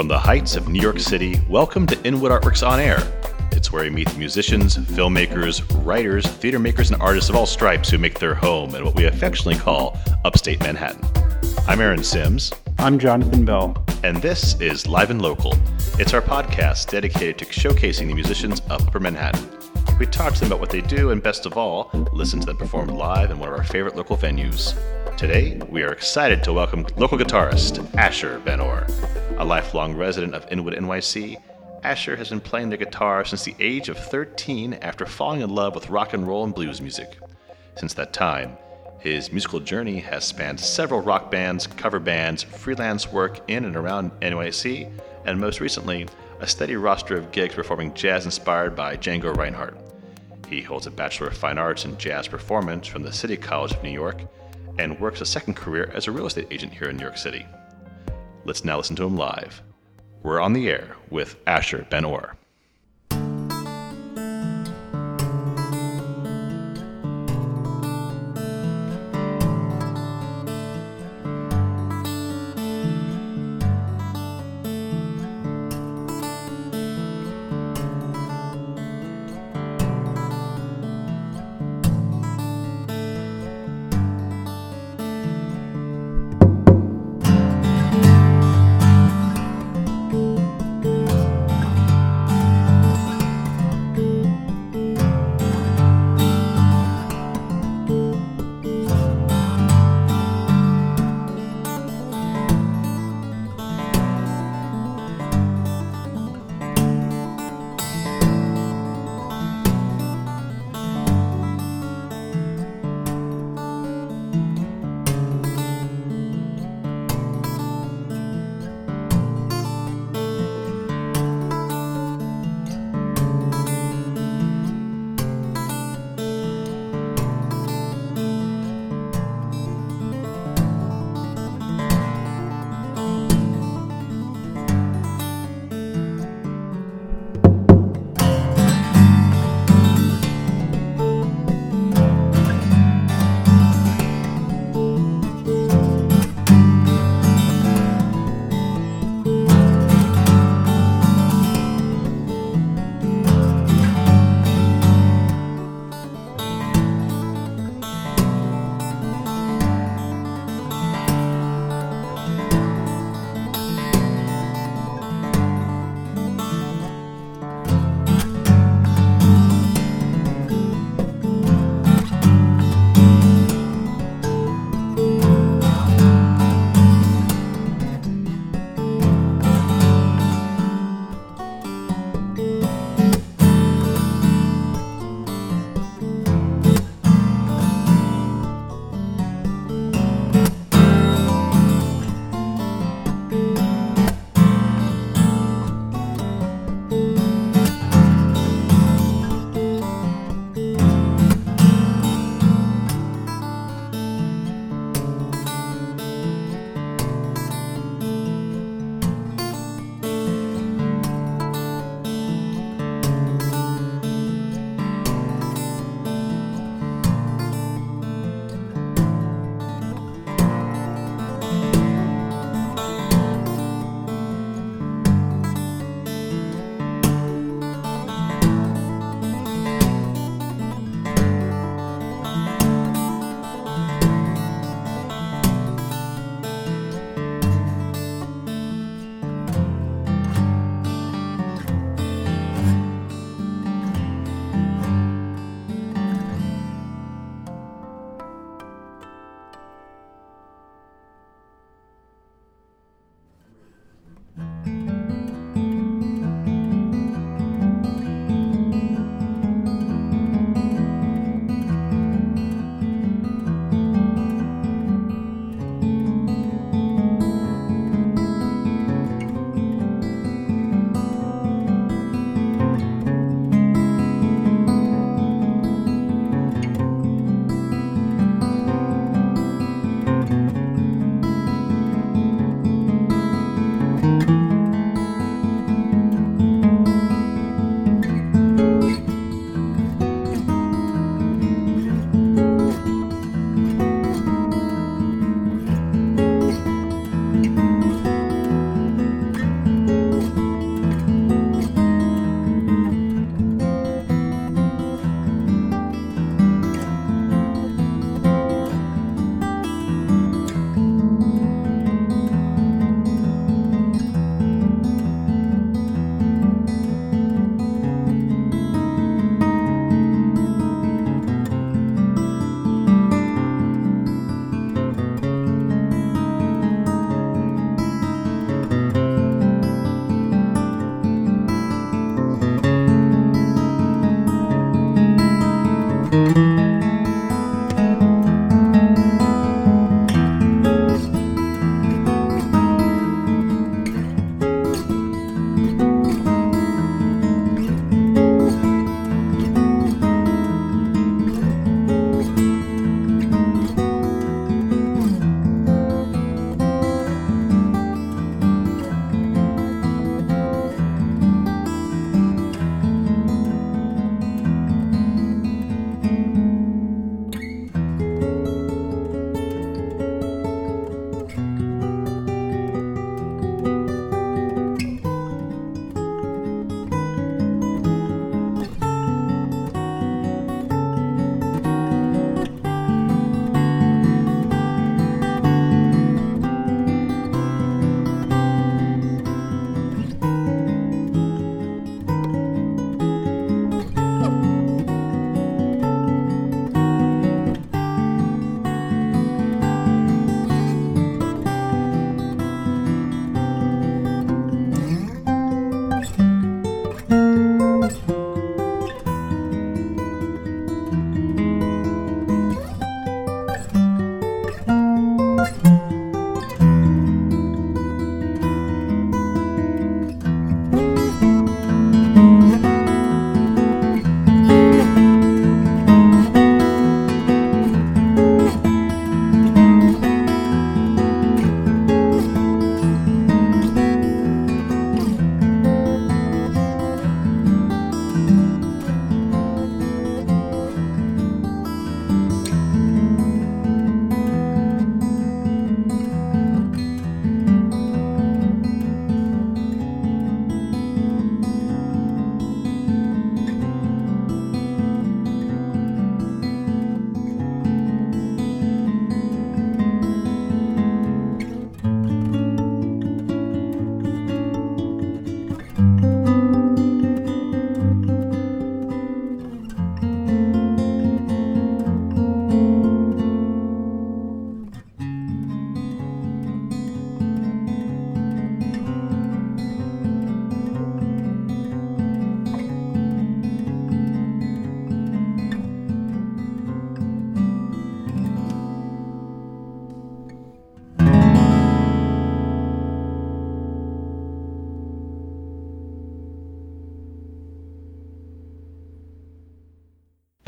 From the heights of New York City, welcome to Inwood Artworks On Air. It's where we meet the musicians, filmmakers, writers, theater makers, and artists of all stripes who make their home in what we affectionately call upstate Manhattan. I'm Aaron Sims. I'm Jonathan Bell. And this is Live and Local. It's our podcast dedicated to showcasing the musicians of Upper Manhattan. We talk to them about what they do, and best of all, listen to them perform live in one of our favorite local venues. Today, we are excited to welcome local guitarist Asher Ben-Or. A lifelong resident of Inwood, NYC, Asher has been playing the guitar since the age of 13 after falling in love with rock and roll and blues music. Since that time, his musical journey has spanned several rock bands, cover bands, freelance work in and around NYC, and most recently, a steady roster of gigs performing jazz inspired by Django Reinhardt. He holds a Bachelor of Fine Arts in Jazz Performance from the City College of New York and works a second career as a real estate agent here in New York City. Let's now listen to him live. We're on the air with Asher Ben-Or.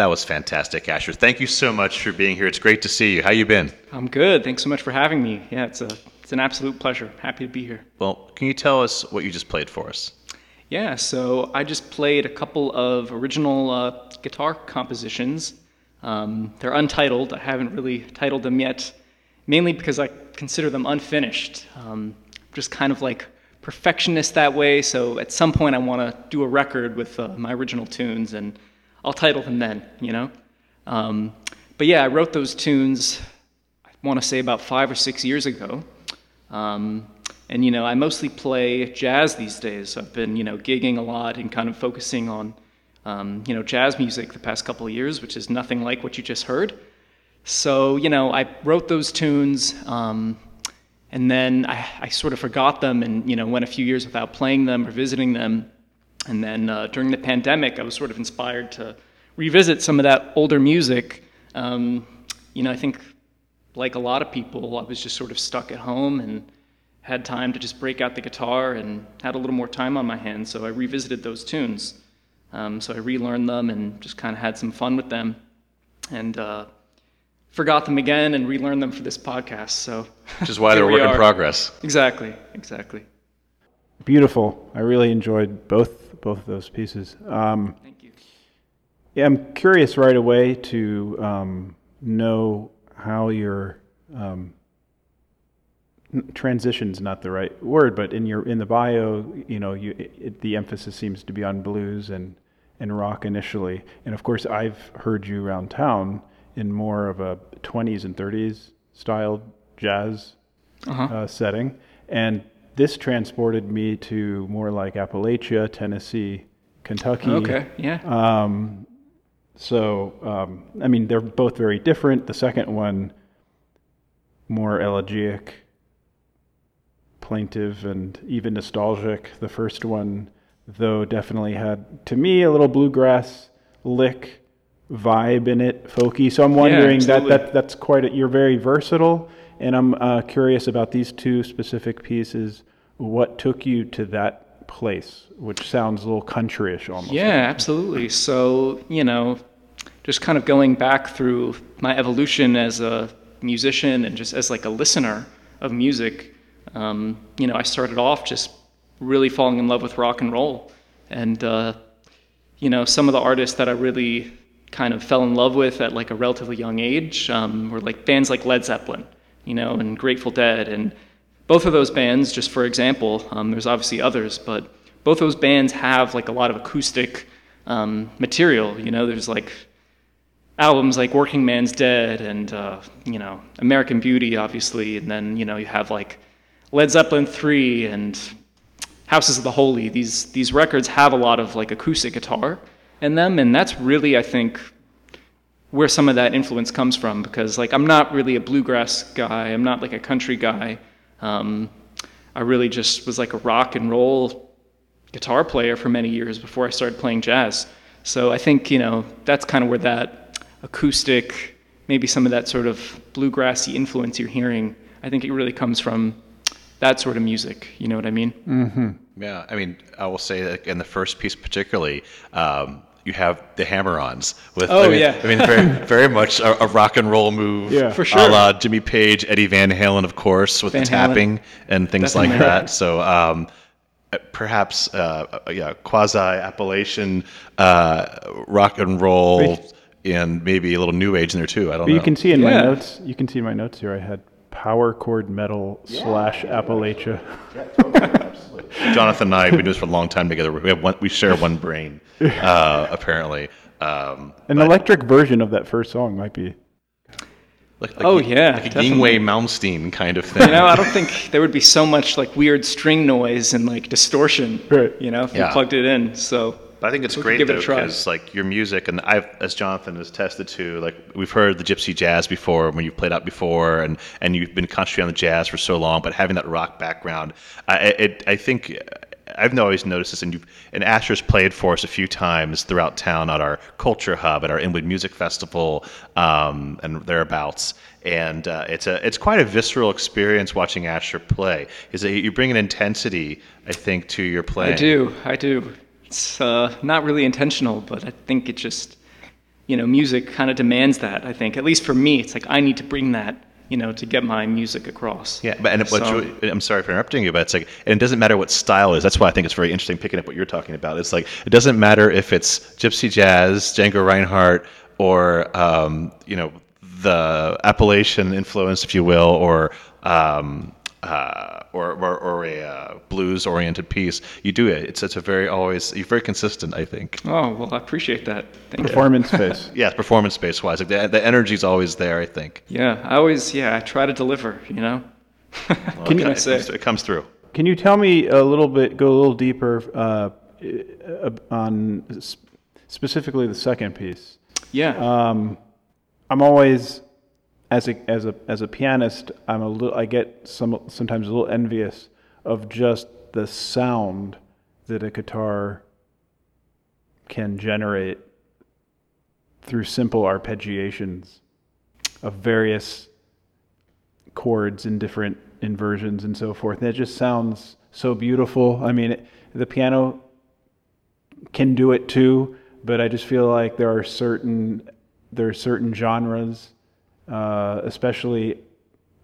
That was fantastic, Asher. Thank you so much for being here. It's great to see you. How you been? I'm good. Thanks so much for having me. Yeah, it's a it's an absolute pleasure. Happy to be here. Well, can you tell us what you just played for us? Yeah, so I just played a couple of original uh, guitar compositions. Um, they're untitled. I haven't really titled them yet, mainly because I consider them unfinished. Um, just kind of like perfectionist that way. So at some point, I want to do a record with uh, my original tunes, and I'll title them then. You know. Um, but yeah, I wrote those tunes. I want to say about five or six years ago. Um, and you know, I mostly play jazz these days. I've been you know gigging a lot and kind of focusing on um, you know jazz music the past couple of years, which is nothing like what you just heard. So you know, I wrote those tunes, um, and then I, I, sort of forgot them, and you know, went a few years without playing them or visiting them. And then uh, during the pandemic, I was sort of inspired to revisit some of that older music. Um, you know, I think like a lot of people, I was just sort of stuck at home and had time to just break out the guitar and had a little more time on my hands. So I revisited those tunes. Um, so I relearned them and just kind of had some fun with them, and uh, forgot them again and relearned them for this podcast. So which is why they're work in progress. Exactly, exactly. Beautiful. I really enjoyed both both of those pieces. Um, Thank you. Yeah, I'm curious right away to um, know how your um, transition's not the right word, but in your in the bio, you know, you it, the emphasis seems to be on blues and and rock initially, and of course, I've heard you around town in more of a 20s and 30s style jazz uh-huh. uh, setting, and this transported me to more like Appalachia, Tennessee, Kentucky. Okay, yeah. Um, so, um, I mean, they're both very different. The second one, more elegiac, plaintive, and even nostalgic. The first one, though, definitely had, to me, a little bluegrass lick vibe in it, folky. So I'm wondering yeah, that, that that's quite. A, you're very versatile, and I'm uh, curious about these two specific pieces. What took you to that place, which sounds a little countryish almost? Yeah, absolutely. So you know, just kind of going back through my evolution as a musician and just as like a listener of music. Um, you know, I started off just really falling in love with rock and roll, and uh, you know, some of the artists that I really kind of fell in love with at like a relatively young age um, were like bands like Led Zeppelin, you know, and Grateful Dead, and both of those bands, just for example, um, there's obviously others, but both those bands have like a lot of acoustic um, material. You know, there's like albums like Workingman's Dead and uh, you know American Beauty, obviously, and then you know you have like Led Zeppelin three and Houses of the Holy. These these records have a lot of like acoustic guitar in them, and that's really I think where some of that influence comes from because like I'm not really a bluegrass guy. I'm not like a country guy. Um, I really just was like a rock and roll guitar player for many years before I started playing jazz. So I think you know that's kind of where that acoustic, maybe some of that sort of bluegrassy influence you're hearing, I think it really comes from that sort of music. You know what I mean? Mm-hmm. Yeah, I mean, I will say that in the first piece particularly, um, you have the hammer-ons with. Oh I mean, yeah. I mean, very, very much a, a, rock and roll move. Yeah, for sure. A la Jimmy Page, Eddie Van Halen, of course, with Van the tapping Halen. and things Definitely. like that. So. Um, perhaps uh, yeah, quasi Appalachian uh, rock and roll, Wait. and maybe a little new age in there too. I don't But know. you can see in my notes. You can see in my notes here. I had power chord metal slash Appalachia. Jonathan and I have been doing this for a long time together. We have one, we share one brain, uh, apparently. Um, An but electric version of that first song might be. like, like Oh, a- yeah, like a definitely. Yngwie Malmsteen kind of thing. You know, I don't think there would be so much like weird string noise and like distortion. Right. You know, if Yeah. you plugged it in. So. But I think it's We great though because like your music and I've as Jonathan has tested too like we've heard the gypsy jazz before when you've played out before and and you've been concentrating on the jazz for so long but having that rock background I it, I think I've always noticed this and you've and Asher's played for us a few times throughout town at our culture hub at our Inwood Music Festival um, and thereabouts. And uh, it's a it's quite a visceral experience watching Asher play. Is that you bring an intensity I think to your playing. I do, I do. It's uh, not really intentional, but I think it just you know, music kind of demands that. I think, at least for me, it's like I need to bring that, you know, to get my music across. Yeah, but and So- really, I'm sorry for interrupting you, but it's like, and it doesn't matter what style is. That's why I think it's very interesting picking up what you're talking about. It's like it doesn't matter if it's gypsy jazz, Django Reinhardt, or um, you know the Appalachian influence, if you will, or um, uh, or, or, or a uh, blues-oriented piece. You do it. It's it's a very always you're very consistent. I think. Oh well, I appreciate that. Thank you. Performance space. Yeah, performance space wise, like the the energy's always there. I think. Yeah, I always yeah I try to deliver. You know. what can, I it, say? comes, it comes through. Can you tell me a little bit, go a little deeper uh, uh, on specifically the second piece? Yeah. Um, I'm always, as a as a as a pianist, I'm a little. I get some sometimes a little envious of just the sound that a guitar can generate through simple arpeggiations of various chords in different inversions and so forth. And it just sounds so beautiful. I mean, it, the piano can do it too, but I just feel like there are certain there are certain genres, uh, especially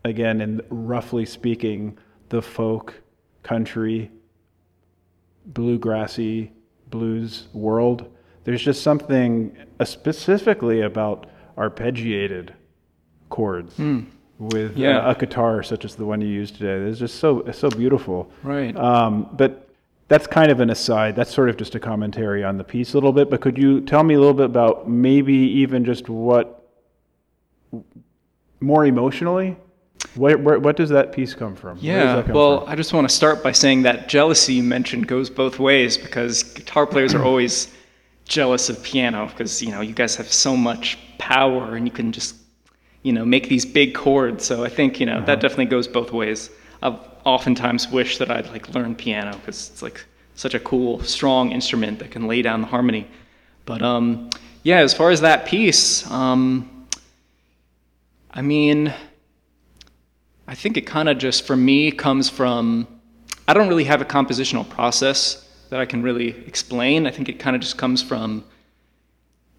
again in roughly speaking, the folk, country, bluegrassy blues world. There's just something specifically about arpeggiated chords with uh, Yeah. a guitar such as the one you used today. It's just so it's so beautiful. Right. Um, but that's kind of an aside. That's sort of just a commentary on the piece a little bit. But could you tell me a little bit about maybe even just what more emotionally? Where, where, what does that piece come from? Yeah, come well, from? I just want to start by saying that jealousy you mentioned goes both ways because guitar players are always jealous of piano because you know you guys have so much power and you can just you know make these big chords. So I think you know that definitely goes both ways. I've oftentimes wished that I'd like learn piano because it's like such a cool, strong instrument that can lay down the harmony. But um, yeah, as far as that piece, um, I mean. I think it kind of just, for me, comes from. I don't really have a compositional process that I can really explain. I think it kind of just comes from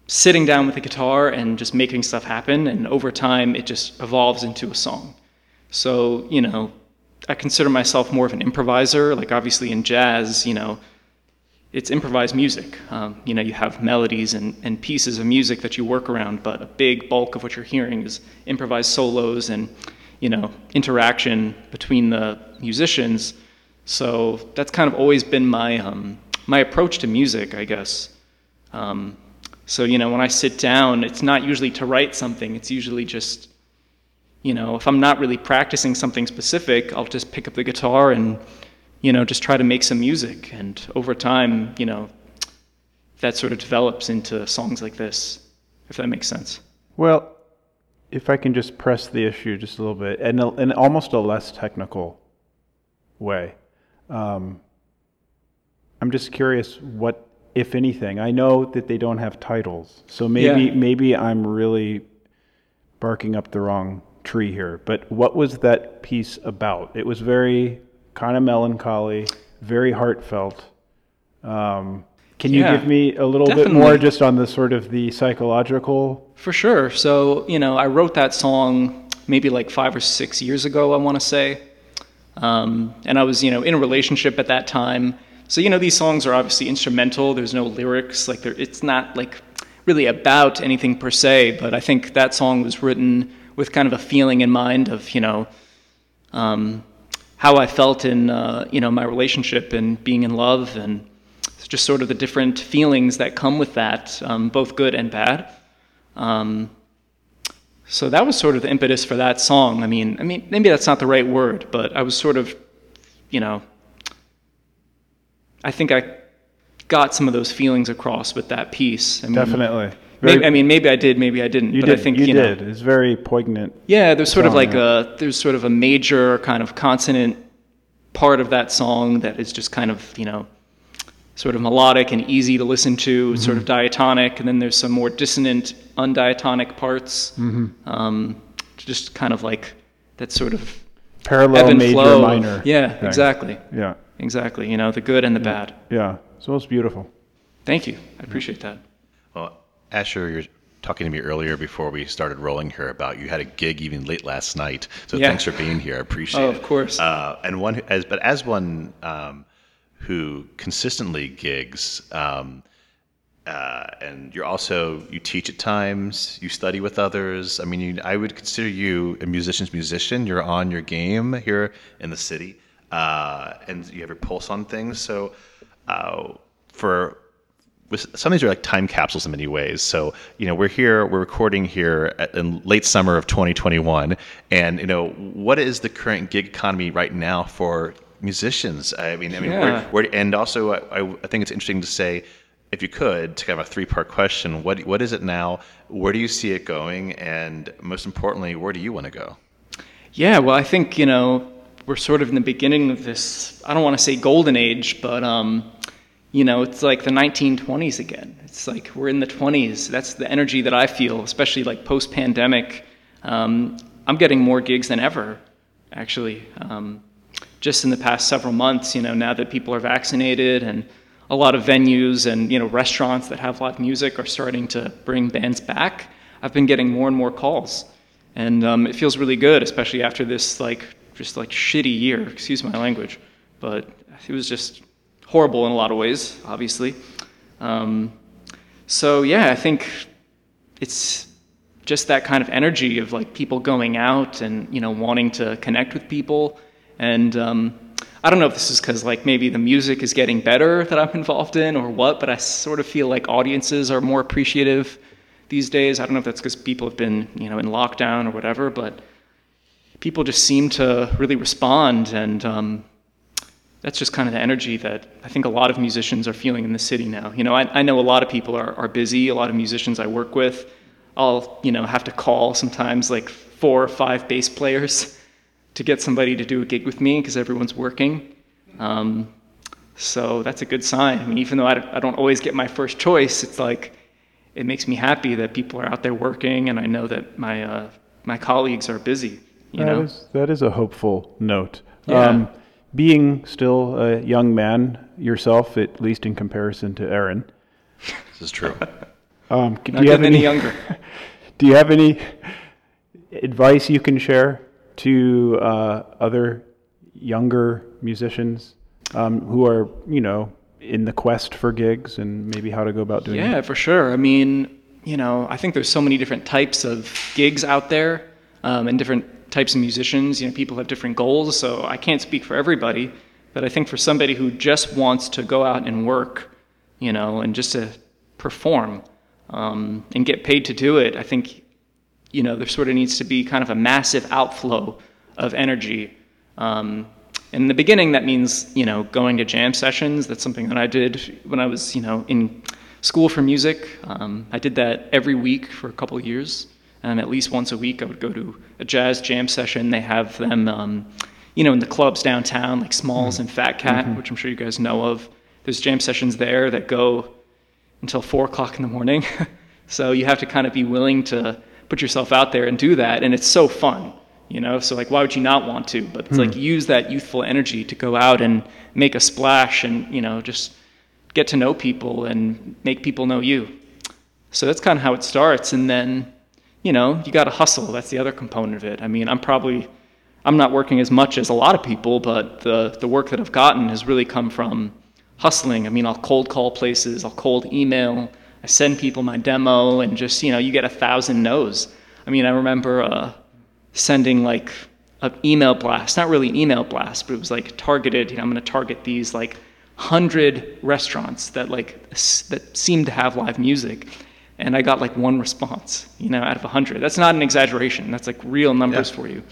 sitting down with the guitar and just making stuff happen, and over time, it just evolves into a song. So, you know, I consider myself more of an improviser. Like, obviously, in jazz, you know, it's improvised music. Um, you know, you have melodies and, and pieces of music that you work around, but a big bulk of what you're hearing is improvised solos and, you know, interaction between the musicians. So that's kind of always been my um, my approach to music, I guess. Um, so you know, when I sit down, it's not usually to write something. It's usually just, you know, if I'm not really practicing something specific, I'll just pick up the guitar and, you know, just try to make some music. And over time, you know, that sort of develops into songs like this, if that makes sense. Well, if I can just press the issue just a little bit, and a- in almost a less technical way, um, I'm just curious what, if anything, I know that they don't have titles, so maybe Yeah. maybe I'm really barking up the wrong tree here. But what was that piece about? It was very kind of melancholy, very heartfelt. Um, can you Yeah, give me a little bit more just on the sort of the psychological For sure. So, you know, I wrote that song maybe like five or six years ago, I want to say. Um, and I was, you know, in a relationship at that time. So, you know, these songs are obviously instrumental. There's no lyrics. Like, they're- it's not like really about anything per se. But I think that song was written with kind of a feeling in mind of, you know, um, how I felt in, uh, you know, my relationship and being in love and just sort of the different feelings that come with that, um, both good and bad. Um, so that was sort of the impetus for that song. I mean, I mean, maybe that's not the right word, but I was sort of, you know, I think I got some of those feelings across with that piece. I mean, Definitely. Maybe, I mean, maybe I did, maybe I didn't. you but did. I think you, you, know, did. It's very poignant. yeah, there's sort of like yeah. a there's sort of a major kind of consonant part of that song that is just kind of you know sort of melodic and easy to listen to, sort Mm-hmm. of diatonic, and then there's some more dissonant, undiatonic parts. Mm-hmm. Um, just kind of like that sort of Parallel ebb and major flow. minor. yeah, thing. exactly, Yeah. exactly. You know, the good and the bad. Yeah. So it's beautiful. Thank you. I appreciate that. Asher, you're talking to me earlier before we started rolling here about you had a gig even late last night. So Yeah. thanks for being here. I appreciate Oh, it. of course. Uh, and one who, as but as one um, who consistently gigs. Um, uh, and you're also you teach at times you study with others i mean you, i would consider you a musician's musician you're on your game here in the city uh, and you have your pulse on things so uh, for some of these are like time capsules in many ways. So, you know, we're here, we're recording here at, in late summer of 2021. And, you know, what is the current gig economy right now for musicians? I mean, I mean, Yeah. and also I, I think it's interesting to say, if you could, to kind of a three part question, what, what is it now? Where do you see it going? And most importantly, where do you want to go? Yeah, well, I think, you know, we're sort of in the beginning of this, I don't want to say golden age, but, um, you know, it's like the 1920s again. It's like we're in the 20s. That's the energy that I feel, especially like post pandemic. Um, I'm getting more gigs than ever, actually. Um, just in the past several months, you know, now that people are vaccinated and a lot of venues and, you know, restaurants that have live music are starting to bring bands back, I've been getting more and more calls. And um, it feels really good, especially after this, like, just like shitty year, excuse my language. But it was just horrible in a lot of ways, obviously. Um, so, yeah, I think it's just that kind of energy of like people going out and you know wanting to connect with people and um, i don't know if this is because like maybe the music is getting better that i'm involved in or what but i sort of feel like audiences are more appreciative these days i don't know if that's because people have been you know in lockdown or whatever but people just seem to really respond and um, that's just kind of the energy that I think a lot of musicians are feeling in the city now. You know, I, I know a lot of people are, are busy, a lot of musicians I work with. I'll, you know, have to call sometimes like four or five bass players to get somebody to do a gig with me because everyone's working. Um, so that's a good sign. I mean, even though I, don't- I don't always get my first choice, it's like it makes me happy that people are out there working, and I know that my uh, my colleagues are busy. You That know, is- that is a hopeful note. Yeah. Being still a young man yourself, at least in comparison to Aaron, This is true. um, do not you have any any? younger. Do you have any advice you can share to uh, other younger musicians um, who are, you know, in the quest for gigs and maybe how to go about doing it? Yeah, for sure. I mean, you know, I think there's so many different types of gigs out there um, and different types of musicians. You know, people have different goals, so I can't speak for everybody. But I think for somebody who just wants to go out and work, you know, and just to perform um, and get paid to do it, I think, you know, there sort of needs to be kind of a massive outflow of energy. Um, in the beginning, that means, you know, going to jam sessions. That's something that I did when I was, you know, in school for music. Um, I did that every week for a couple of years. Um, at least once a week, I would go to a jazz jam session. They have them, um, you know, in the clubs downtown, like Smalls and Fat Cat, which I'm sure you guys know of. There's jam sessions there that go until four o'clock in the morning. so you have to kind of be willing to put yourself out there and do that. And it's so fun, you know? So, like, why would you not want to? But it's like use that youthful energy to go out and make a splash and, you know, just get to know people and make people know you. So that's kind of how it starts. And then, you know, you got to hustle. That's the other component of it. I mean, I'm probably. I'm not working as much as a lot of people, but the, the work that I've gotten has really come from hustling. I mean, I'll cold call places, I'll cold email, I send people my demo, and just, you know, you get a thousand no's. I mean, I remember uh, sending like an email blast, not really an email blast, but it was like targeted, you know, I'm going to target these like hundred restaurants that like that seem to have live music. And I got like one response, you know, out of a hundred. That's not an exaggeration. That's like real numbers Yeah. for you.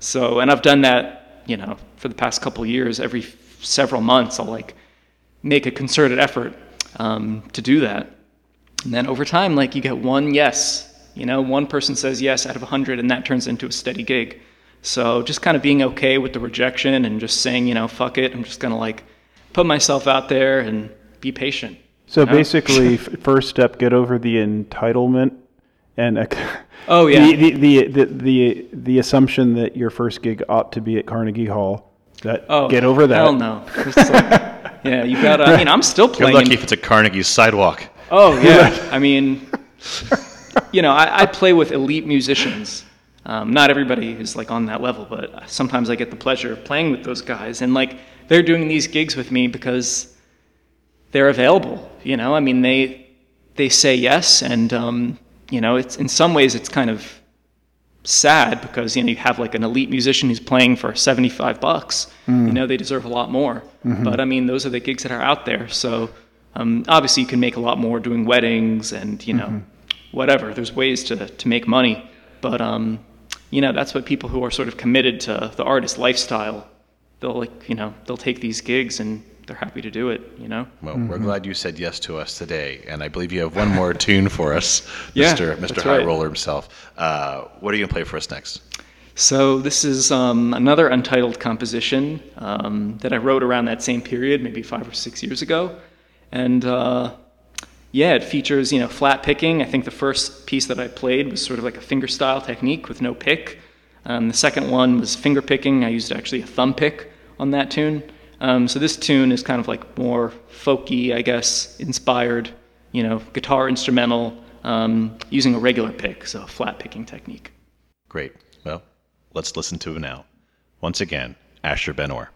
So, and I've done that, you know, for the past couple of years. Every f- several months, I'll like make a concerted effort um, to do that. And then over time, like you get one yes, you know, one person says yes out of a hundred, and that turns into a steady gig. So just kind of being okay with the rejection and just saying, you know, fuck it. I'm just gonna like put myself out there and be patient. So No. basically, first step, get over the entitlement and Oh, yeah. the, the, the, the, the, the assumption that your first gig ought to be at Carnegie Hall. That Oh, get over that. Hell no. Like- yeah, you gotta. I mean, I'm still playing. You're lucky if it's a Carnegie sidewalk. Oh yeah, I mean, you know, I, I play with elite musicians. Um, not everybody is like on that level, but sometimes I get the pleasure of playing with those guys, and like they're doing these gigs with me because they're available. You know, I mean they they say yes, and um, you know, it's in some ways it's kind of sad because you know you have like an elite musician who's playing for 75 bucks mm. you know they deserve a lot more mm-hmm. but i mean those are the gigs that are out there so um, obviously you can make a lot more doing weddings and you know mm-hmm. whatever there's ways to, to make money but um, you know that's what people who are sort of committed to the artist lifestyle they'll like you know they'll take these gigs and they're happy to do it, you know? Well, mm-hmm. we're glad you said yes to us today. And I believe you have one more tune for us, yeah, Mr. Mr. High right. Roller himself. Uh, what are you going to play for us next? So, this is um, another untitled composition um, that I wrote around that same period, maybe five or six years ago. And uh, yeah, it features, you know, flat picking. I think the first piece that I played was sort of like a fingerstyle technique with no pick. Um, the second one was finger picking. I used actually a thumb pick on that tune. Um, so this tune is kind of like more folky, I guess, inspired, you know, guitar instrumental, um, using a regular pick, so a flat picking technique. Great. Well, let's listen to it now. Once again, Asher Ben-Or.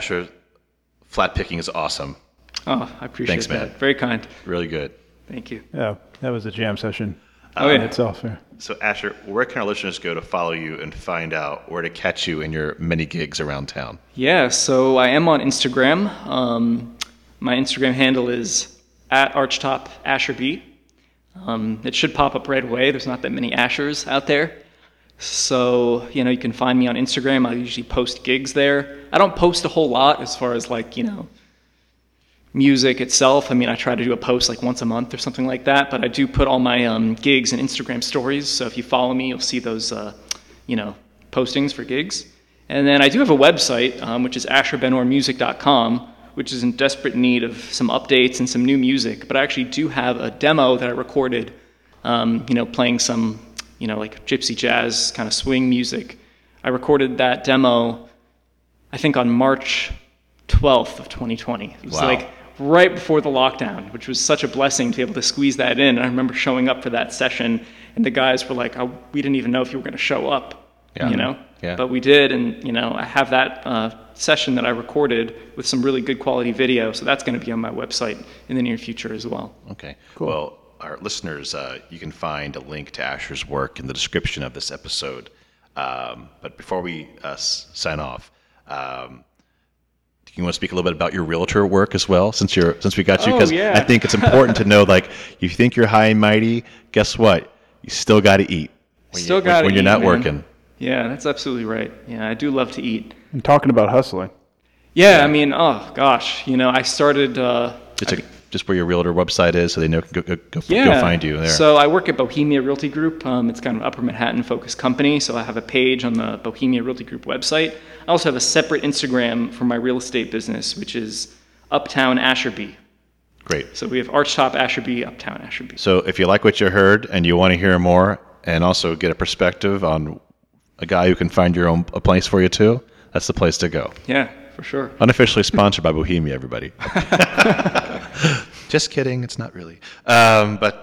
Asher, flat picking is awesome. Oh, I appreciate Thanks, that. Man. Very kind. Really good. Thank you. Yeah, that was a jam session. Oh, yeah. Itself, yeah. So, Asher, where can our listeners go to follow you and find out where to catch you in your many gigs around town? Yeah, so I am on Instagram. Um, my Instagram handle is at Archtop Asher Um, it should pop up right away. There's not that many Ashers out there. So, you know, you can find me on Instagram. I usually post gigs there. I don't post a whole lot as far as like, you know, music itself. I mean, I try to do a post like once a month or something like that, but I do put all my um, gigs and Instagram stories. So if you follow me, you'll see those, uh, you know, postings for gigs. And then I do have a website, um, which is asherbenormusic.com, which is in desperate need of some updates and some new music. But I actually do have a demo that I recorded, um, you know, playing some you know, like gypsy jazz kind of swing music. I recorded that demo, I think on March 12th of 2020. It was wow. like right before the lockdown, which was such a blessing to be able to squeeze that in. And I remember showing up for that session, and the guys were like, oh, "We didn't even know if you were going to show up." Yeah. You know, Yeah. but we did, and you know, I have that uh, session that I recorded with some really good quality video, so that's going to be on my website in the near future as well. Okay. Well, our listeners, uh, you can find a link to Asher's work in the description of this episode. Um, but before we uh, s- sign off, um, do you want to speak a little bit about your realtor work as well, since you're since we got you? Oh, yeah. I think it's important to know, like, you think you're high and mighty. Guess what? You still got to eat. When Still you, gotta when you're eat, not man. working. Yeah, that's absolutely right. Yeah, I do love to eat. And talking about hustling. Yeah, I mean, oh gosh, you know, I started. Uh, Just, a, just where your realtor website is, so they know go, go, go, yeah, go find you there. So I work at Bohemia Realty Group. Um, it's kind of an Upper Manhattan focused company. So I have a page on the Bohemia Realty Group website. I also have a separate Instagram for my real estate business, which is Uptown Asherby. Great. So we have Archtop Asherby, Uptown Asherby. So if you like what you heard and you want to hear more and also get a perspective on a guy who can find your own a place for you too, that's the place to go. Yeah, for sure. Unofficially sponsored by Bohemia, everybody. Just kidding, it's not really. Um, but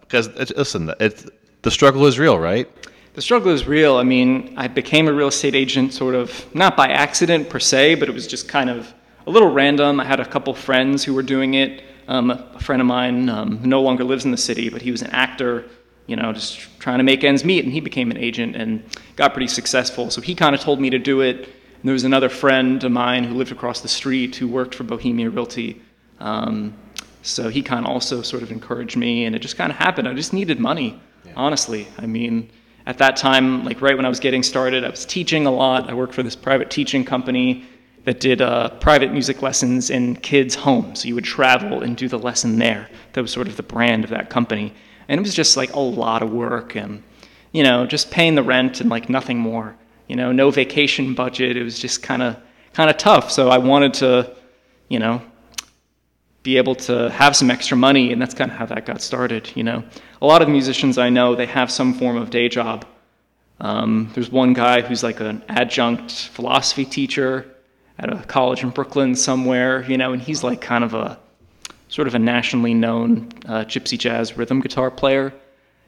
because listen, it's, the struggle is real, right? The struggle is real. I mean, I became a real estate agent sort of not by accident per se, but it was just kind of a little random. I had a couple friends who were doing it. Um, a friend of mine um, who no longer lives in the city, but he was an actor, you know, just trying to make ends meet, and he became an agent and got pretty successful. So he kind of told me to do it. And there was another friend of mine who lived across the street who worked for Bohemia Realty. Um, so he kind of also sort of encouraged me, and it just kind of happened. I just needed money, honestly. I mean, at that time, like right when I was getting started, I was teaching a lot. I worked for this private teaching company that did uh, private music lessons in kids' homes. So you would travel and do the lesson there. That was sort of the brand of that company. And it was just like a lot of work and, you know, just paying the rent and like nothing more. You know, no vacation budget. It was just kind of kind of tough. So I wanted to, you know, be able to have some extra money, and that's kind of how that got started. You know, a lot of musicians I know they have some form of day job. Um, there's one guy who's like an adjunct philosophy teacher at a college in Brooklyn somewhere, you know, and he's like kind of a sort of a nationally known uh, gypsy jazz rhythm guitar player.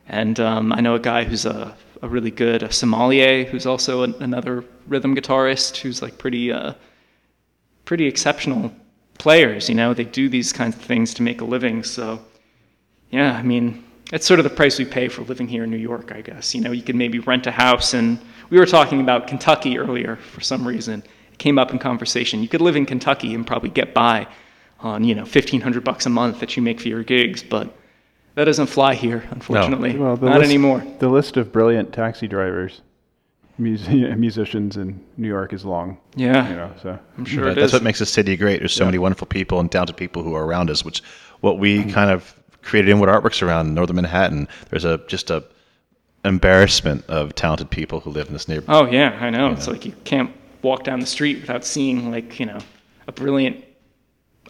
And um, I know a guy who's a, a really good a sommelier, who's also an, another rhythm guitarist, who's like pretty uh, pretty exceptional players. You know, they do these kinds of things to make a living. So, yeah, I mean, it's sort of the price we pay for living here in New York, I guess. You know, you could maybe rent a house, and we were talking about Kentucky earlier for some reason. It came up in conversation. You could live in Kentucky and probably get by on you know fifteen hundred bucks a month that you make for your gigs, but that doesn't fly here, unfortunately. No. Well, the Not list, anymore. The list of brilliant taxi drivers, mus- musicians in New York is long. Yeah, You know, so I'm sure But it that's is. what makes the city great. There's so many wonderful people and talented people who are around us, which what we kind of created Inwood Artworks around northern Manhattan. There's a just a embarrassment of talented people who live in this neighborhood. Oh yeah, I know. It's like you can't walk down the street without seeing like you know a brilliant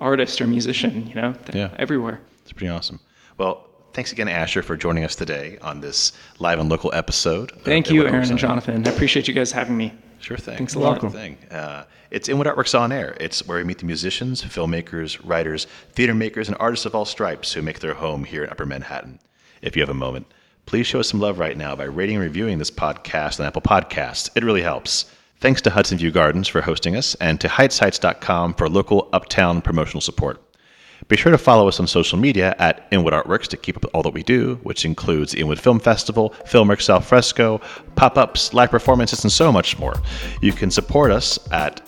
artist or musician. You know, Yeah. everywhere. It's pretty awesome. Well, thanks again, Asher, for joining us today on this live and local episode. Thank you, Aaron and Jonathan. I appreciate you guys having me. Sure thing. Thanks a lot. Sure Thing. Uh, it's Inwood Artworks on Air. It's where we meet the musicians, filmmakers, writers, theater makers, and artists of all stripes who make their home here in Upper Manhattan. If you have a moment, please show us some love right now by rating and reviewing this podcast on Apple Podcasts. It really helps. Thanks to Hudson View Gardens for hosting us and to HeightsHeights.com for local uptown promotional support. Be sure to follow us on social media at Inwood Artworks to keep up with all that we do, which includes Inwood Film Festival, Filmworks Al Fresco, pop ups, live performances, and so much more. You can support us at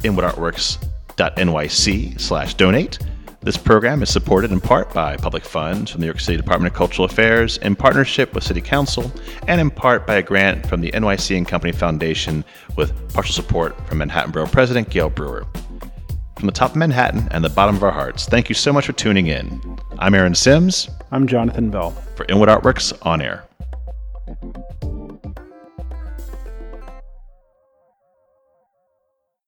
inwoodartworks.nyc slash donate. This program is supported in part by public funds from the New York City Department of Cultural Affairs, in partnership with City Council, and in part by a grant from the NYC and Company Foundation with partial support from Manhattan Borough President Gale Brewer. From the top of Manhattan and the bottom of our hearts, thank you so much for tuning in. I'm Aaron Sims I'm Jonathan Bell. for Inwood Artworks On Air.